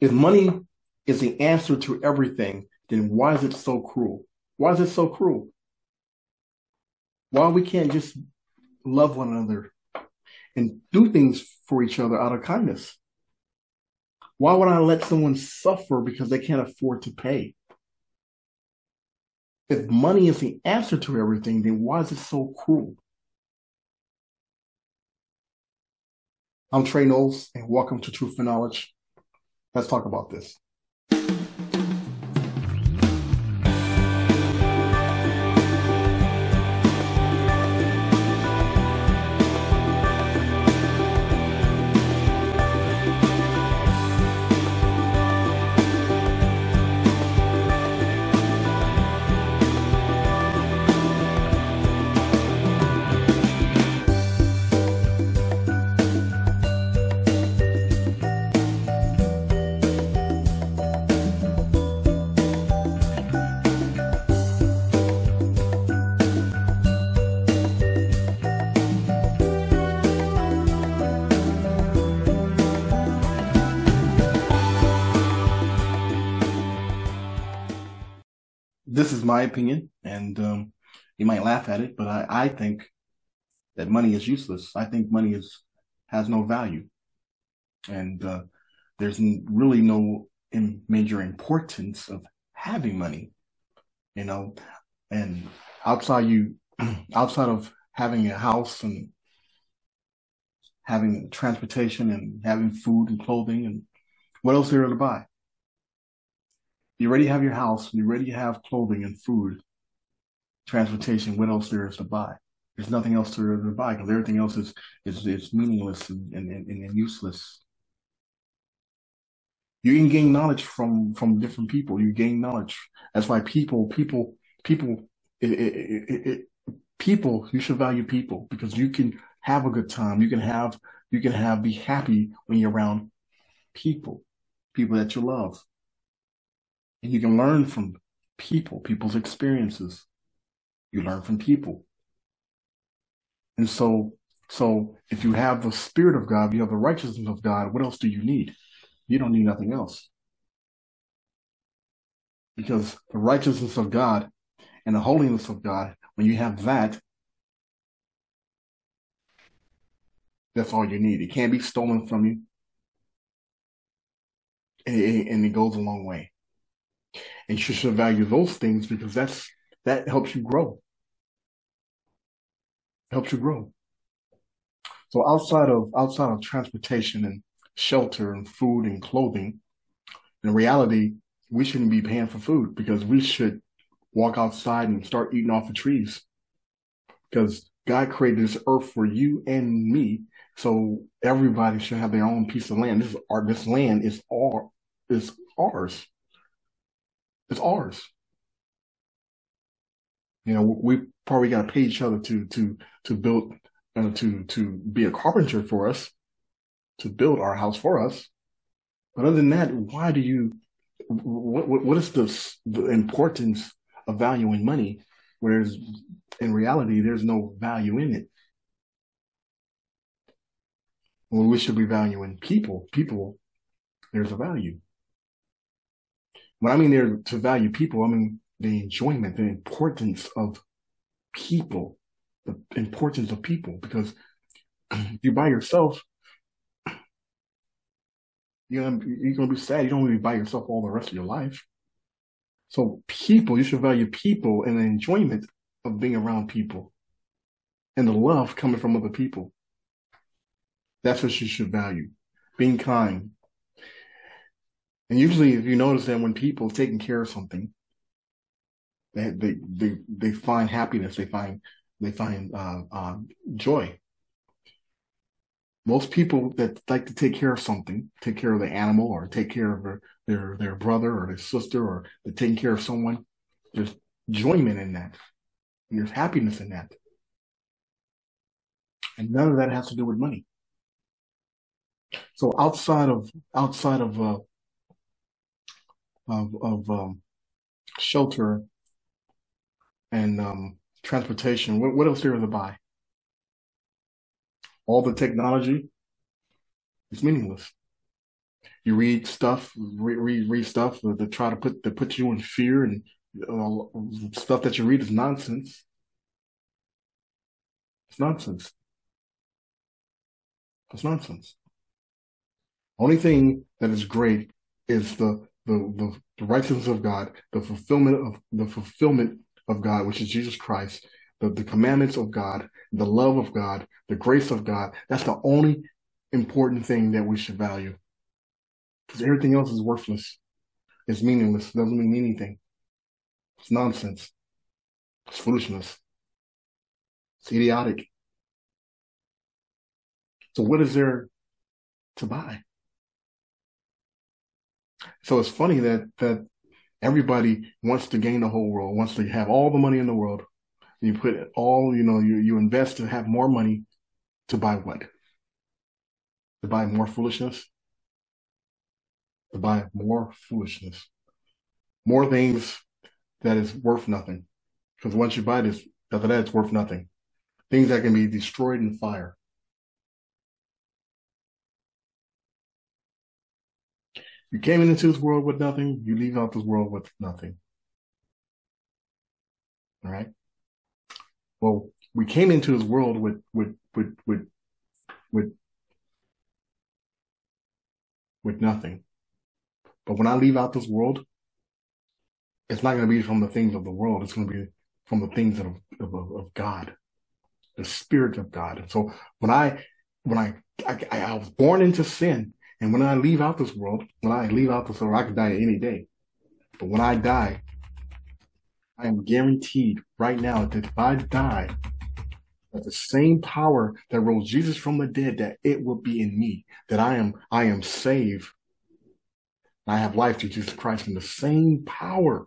If money is the answer to everything, then why is it so cruel? Why is it so cruel? Why we can't just love one another and do things for each other out of kindness? Why would I let someone suffer because they can't afford to pay? If money is the answer to everything, then why is it so cruel? I'm Trey Knowles, and welcome to Truth and Knowledge. Let's talk about this. My opinion, and um, you might laugh at it, but I, I think that money is useless. I think money is has no value, and uh, there's really no major importance of having money, you know. And outside you, outside of having a house and having transportation and having food and clothing and what else are there to buy? You already have your house, you already have clothing and food, transportation. What else there is to buy? There's nothing else to, buy because everything else is is, is meaningless and, and, and, and useless. You can gain knowledge from from different people. You gain knowledge. That's why people people people it, it, it, people you should value people because you can have a good time. You can have you can have be happy when you're around people, people that you love. And you can learn from people, people's experiences. You learn from people. And so, so if you have the spirit of God, you have the righteousness of God, what else do you need? You don't need nothing else. Because the righteousness of God and the holiness of God, when you have that, that's all you need. It can't be stolen from you. And it, goes a long way and you should value those things because that's that helps you grow. Helps you grow. So outside of outside of transportation and shelter and food and clothing in reality we shouldn't be paying for food because we should walk outside and start eating off the trees because god created this earth for you and me. So everybody should have their own piece of land. This is our this land is all is ours it's ours. You know, we probably got to pay each other to to to build uh, to to be a carpenter for us, to build our house for us. But other than that, why do you? What what, what is the the importance of valuing money, whereas in reality there's no value in it? Well, we should be valuing people. People, there's a value. When I mean there to value people, I mean the enjoyment, the importance of people, the importance of people. Because you by yourself, you're gonna, you're gonna be sad. You don't want to be by yourself all the rest of your life. So people, you should value people and the enjoyment of being around people and the love coming from other people. That's what you should value. Being kind, and usually, if you notice that when people taking care of something, they they they, they find happiness, they find they find uh, uh, joy. Most people that like to take care of something, take care of the animal, or take care of their their, their brother or their sister, or they're taking care of someone, there's enjoyment in that. And there's happiness in that. And none of that has to do with money. So outside of outside of uh, of, of um, shelter and um, transportation. What, what else is to buy? All the technology is meaningless. you read stuff, read read, read stuff to try to put to put you in fear, and uh, stuff that you read is nonsense. It's nonsense. It's nonsense. Only thing that is great is the the, the, the righteousness of God, the fulfillment of the fulfillment of God, which is Jesus Christ, the, the commandments of God, the love of God, the grace of God. That's the only important thing that we should value. Because everything else is worthless. It's meaningless. It doesn't mean anything. It's nonsense. It's foolishness. It's idiotic. So what is there to buy? So it's funny that that everybody wants to gain the whole world, wants to have all the money in the world. You put it all, you know, you, you invest to have more money to buy what? To buy more foolishness? To buy more foolishness. More things that is worth nothing. Because once you buy this, after that, it's worth nothing. Things that can be destroyed in fire. You came into this world with nothing, you leave out this world with nothing. All right. Well, we came into this world with with with with with with nothing. But when I leave out this world, it's not going to be from the things of the world. It's going to be from the things of, of, of God, the Spirit of God. And so when I when I, I I was born into sin, and when I leave out this world, when I leave out this world, I could die any day. But when I die, I am guaranteed right now that if I die, that the same power that rose Jesus from the dead, that it will be in me, that I am, I am saved. I have life through Jesus Christ in the same power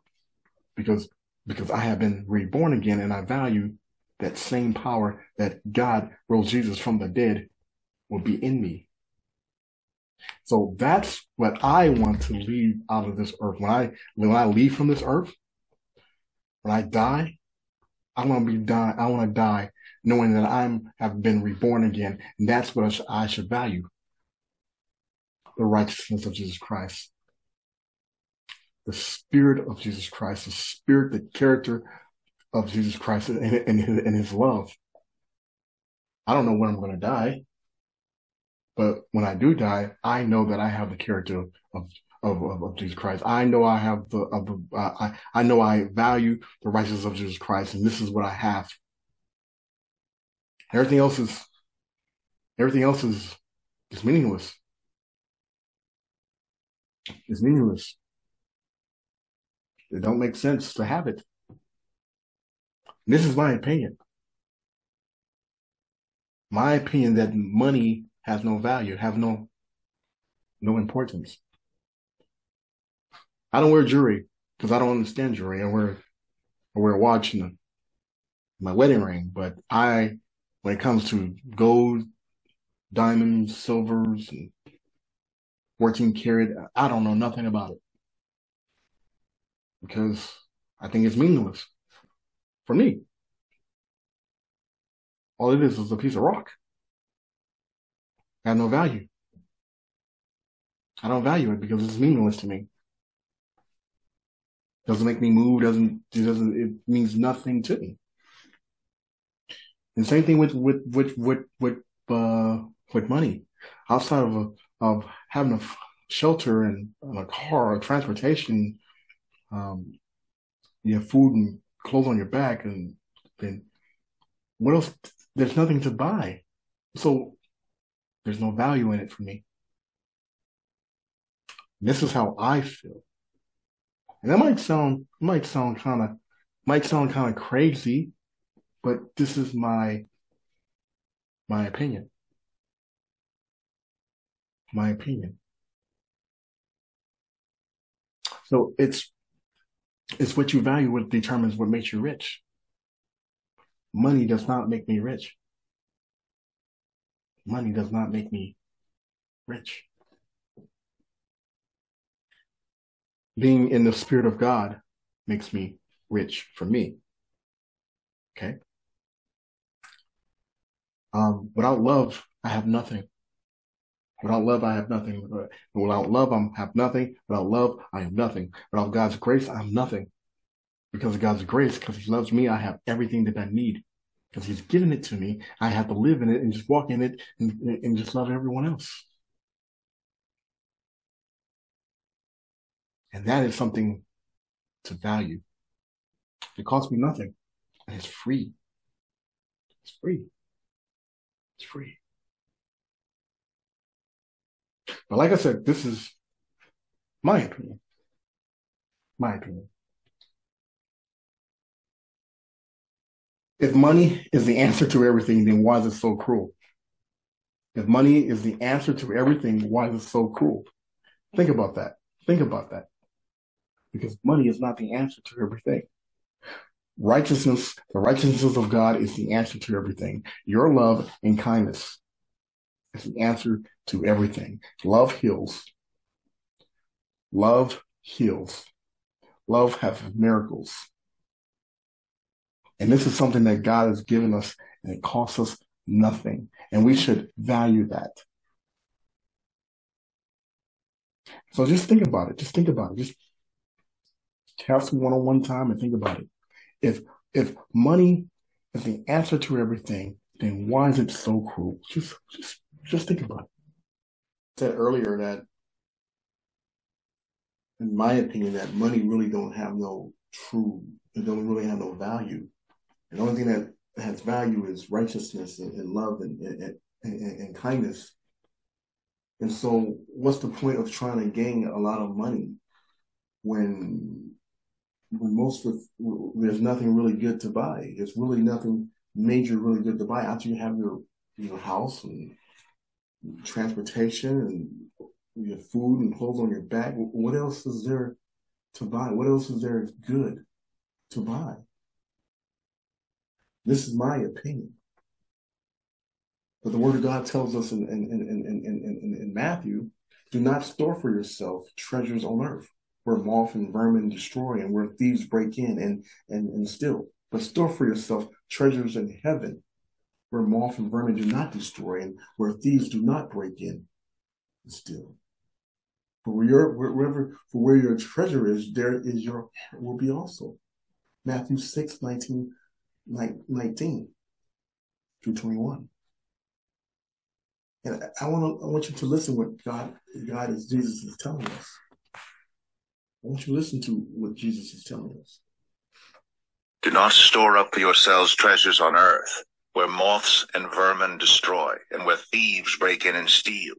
because, because I have been reborn again and I value that same power that God rose Jesus from the dead will be in me. So that's what I want to leave out of this earth. When I when I leave from this earth, when I die, I want to be die. I want to die knowing that I'm have been reborn again, and that's what I should value: the righteousness of Jesus Christ, the Spirit of Jesus Christ, the Spirit, the character of Jesus Christ, and, and, and His love. I don't know when I'm going to die. But when I do die, I know that I have the character of of, of, of Jesus Christ. I know I have the of the uh, I I know I value the righteousness of Jesus Christ, and this is what I have. Everything else is everything else is is meaningless. It's meaningless. It don't make sense to have it. This is my opinion. My opinion that money has no value, have no no importance. I don't wear jewelry because I don't understand jewelry. I wear I wear a watch and my wedding ring, but I when it comes to gold, diamonds, silvers, and 14 karat, I don't know nothing about it. Because I think it's meaningless for me. All it is is a piece of rock have no value. I don't value it because it's meaningless to me. Doesn't make me move. Doesn't it doesn't it means nothing to me. And same thing with with with with with uh, with money. Outside of a, of having a shelter and, and a car, or transportation, um, you have food and clothes on your back, and then what else? There's nothing to buy. So there's no value in it for me. This is how I feel. And that might sound might sound kind of might sound kind of crazy, but this is my my opinion. My opinion. So it's it's what you value what determines what makes you rich. Money does not make me rich money does not make me rich. Being in the spirit of God makes me rich for me. Okay. Um, without love, I have nothing. Without love, I have nothing. Without love, I have nothing. Without love, I have nothing. Without God's grace, I have nothing. Because of God's grace, because He loves me, I have everything that I need. Because He's given it to me, I have to live in it and just walk in it and, and just love everyone else. And that is something to value. It costs me nothing. And it's free. It's free. It's free. But like I said, this is my opinion. My opinion. If money is the answer to everything, then why is it so cruel? If money is the answer to everything, why is it so cruel? Think about that. Think about that. Because money is not the answer to everything. Righteousness, the righteousness of God is the answer to everything. Your love and kindness is the answer to everything. Love heals. Love heals. Love has miracles. And this is something that God has given us and it costs us nothing. And we should value that. So just think about it. Just think about it. Just have some one-on-one time and think about it. If if money is the answer to everything, then why is it so cruel? Just just just think about it. I said earlier that in my opinion that money really don't have no true it don't really have no value. And the only thing that has value is righteousness and, and love and, and, and, kindness. And so what's the point of trying to gain a lot of money when when most of there's nothing really good to buy. There's really nothing major really good to buy after you have your your house and transportation and your food and clothes on your back. What else is there to buy? What else is there good to buy? This is my opinion. But the word of God tells us in, in, in, in, in, in Matthew, do not store for yourself treasures on earth where moth and vermin destroy and where thieves break in and, and, and steal. But store for yourself treasures in heaven where moth and vermin do not destroy and where thieves do not break in and steal. For where your, wherever, for where your treasure is, there is your will be also. Matthew 6, 19, 19 through 21. And I want to, I want you to listen what God, God is, Jesus is telling us. I want you to listen to what Jesus is telling us. Do not store up for yourselves treasures on earth, where moths and vermin destroy, and where thieves break in and steal.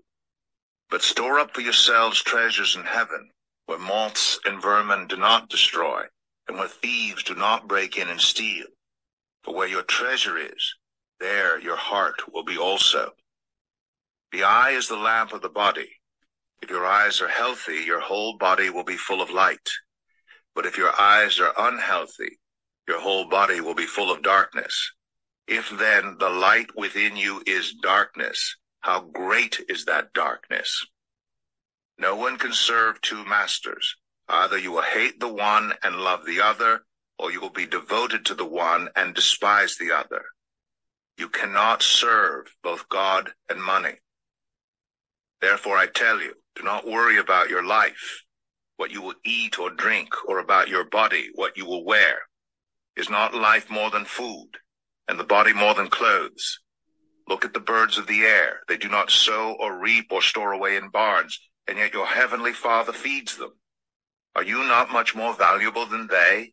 But store up for yourselves treasures in heaven, where moths and vermin do not destroy, and where thieves do not break in and steal. For where your treasure is, there your heart will be also. The eye is the lamp of the body. If your eyes are healthy, your whole body will be full of light. But if your eyes are unhealthy, your whole body will be full of darkness. If then the light within you is darkness, how great is that darkness? No one can serve two masters. Either you will hate the one and love the other, or you will be devoted to the one and despise the other. You cannot serve both God and money. Therefore I tell you, do not worry about your life, what you will eat or drink, or about your body, what you will wear. Is not life more than food, and the body more than clothes? Look at the birds of the air. They do not sow or reap or store away in barns, and yet your heavenly Father feeds them. Are you not much more valuable than they?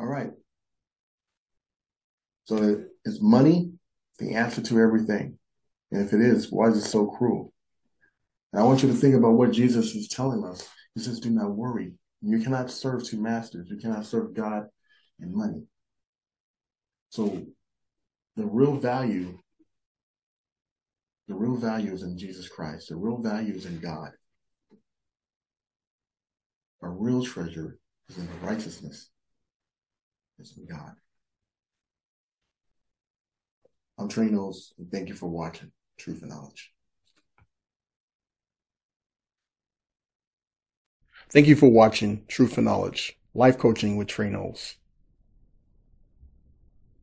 All right. So is money the answer to everything? And if it is, why is it so cruel? And I want you to think about what Jesus is telling us. He says, do not worry. You cannot serve two masters. You cannot serve God and money. So the real value, The real value is in Jesus Christ. The real value is in God. Our real treasure is in the righteousness. In God. I'm Trey Knowles, and thank you for watching Truth and Knowledge. Thank you for watching Truth and Knowledge, life coaching with Trey Knowles.